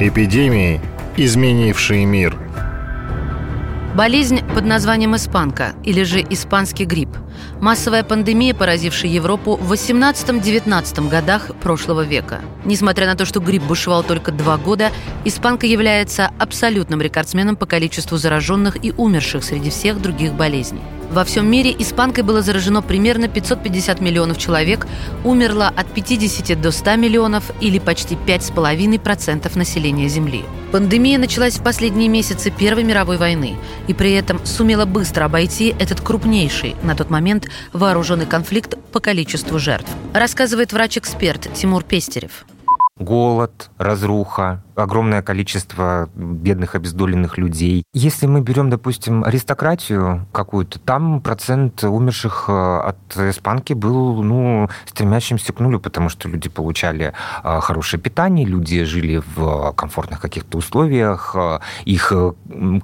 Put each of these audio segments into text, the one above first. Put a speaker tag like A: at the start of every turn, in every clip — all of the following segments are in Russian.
A: Эпидемии, изменившие мир.
B: Болезнь под названием испанка или же испанский грипп. Массовая пандемия, поразившая Европу в 18-19 годах прошлого века. Несмотря на то, что грипп бушевал только два года, испанка является абсолютным рекордсменом по количеству зараженных и умерших среди всех других болезней. Во всем мире испанкой было заражено примерно 550 миллионов человек, умерло от 50 до 100 миллионов или почти 5,5% населения Земли. Пандемия началась в последние месяцы Первой мировой войны и при этом сумела быстро обойти этот крупнейший на тот момент вооруженный конфликт по количеству жертв, рассказывает врач-эксперт Тимур Пестерев
C: голод, разруха, огромное количество бедных обездоленных людей. Если мы берем, допустим, аристократию какую-то, там процент умерших э, от испанки был, ну, стремящимся к нулю, потому что люди получали э, хорошее питание, люди жили в комфортных каких-то условиях, э, их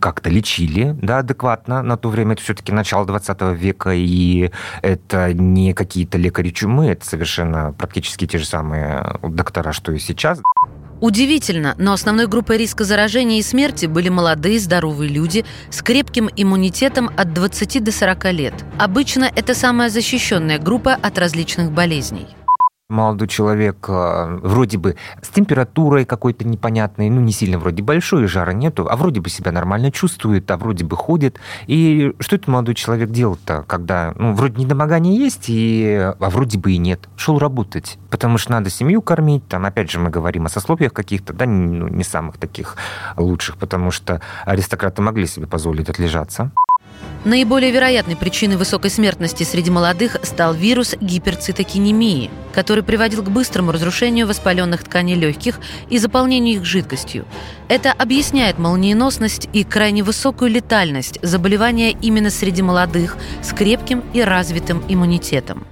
C: как-то лечили, да, адекватно. На то время это все-таки начало 20 века, и это не какие-то лекари чумы, это совершенно практически те же самые доктора, что и сейчас.
B: Удивительно, но основной группой риска заражения и смерти были молодые здоровые люди с крепким иммунитетом от 20 до 40 лет. Обычно это самая защищенная группа от различных болезней
C: молодой человек а, вроде бы с температурой какой-то непонятной, ну, не сильно вроде большой, жара нету, а вроде бы себя нормально чувствует, а вроде бы ходит. И что этот молодой человек делал-то, когда, ну, вроде недомогание есть, и, а вроде бы и нет. Шел работать, потому что надо семью кормить, там, опять же, мы говорим о сословиях каких-то, да, ну, не самых таких лучших, потому что аристократы могли себе позволить отлежаться.
B: Наиболее вероятной причиной высокой смертности среди молодых стал вирус гиперцитокинемии, который приводил к быстрому разрушению воспаленных тканей легких и заполнению их жидкостью. Это объясняет молниеносность и крайне высокую летальность заболевания именно среди молодых с крепким и развитым иммунитетом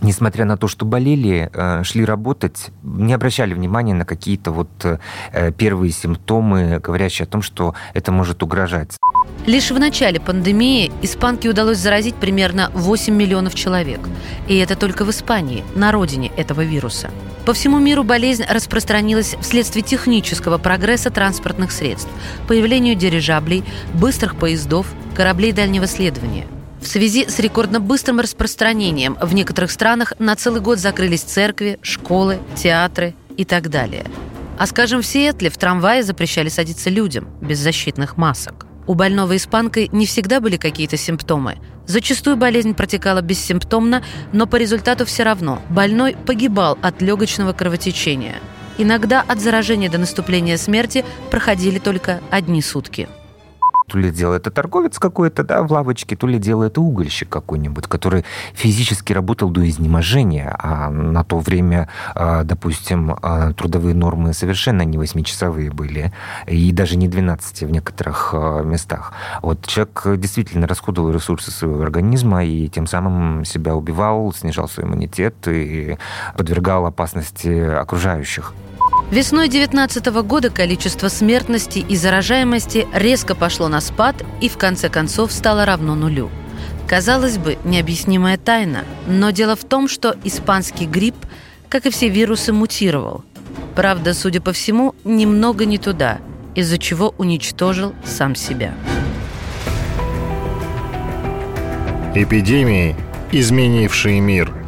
C: несмотря на то, что болели, э, шли работать, не обращали внимания на какие-то вот э, первые симптомы, говорящие о том, что это может угрожать.
B: Лишь в начале пандемии испанке удалось заразить примерно 8 миллионов человек. И это только в Испании, на родине этого вируса. По всему миру болезнь распространилась вследствие технического прогресса транспортных средств, появлению дирижаблей, быстрых поездов, кораблей дальнего следования – в связи с рекордно быстрым распространением в некоторых странах на целый год закрылись церкви, школы, театры и так далее. А скажем, в Сиэтле в трамвае запрещали садиться людям без защитных масок. У больного испанкой не всегда были какие-то симптомы. Зачастую болезнь протекала бессимптомно, но по результату все равно больной погибал от легочного кровотечения. Иногда от заражения до наступления смерти проходили только одни сутки
C: то ли делает это торговец какой-то, да, в лавочке, то ли делает это угольщик какой-нибудь, который физически работал до изнеможения, а на то время, а, допустим, а, трудовые нормы совершенно не 8-часовые были, и даже не 12 в некоторых а, местах. Вот человек действительно расходовал ресурсы своего организма и тем самым себя убивал, снижал свой иммунитет и подвергал опасности окружающих.
B: Весной 2019 года количество смертности и заражаемости резко пошло на спад и в конце концов стало равно нулю. Казалось бы, необъяснимая тайна, но дело в том, что испанский грипп, как и все вирусы, мутировал. Правда, судя по всему, немного не туда, из-за чего уничтожил сам себя.
A: Эпидемии, изменившие мир –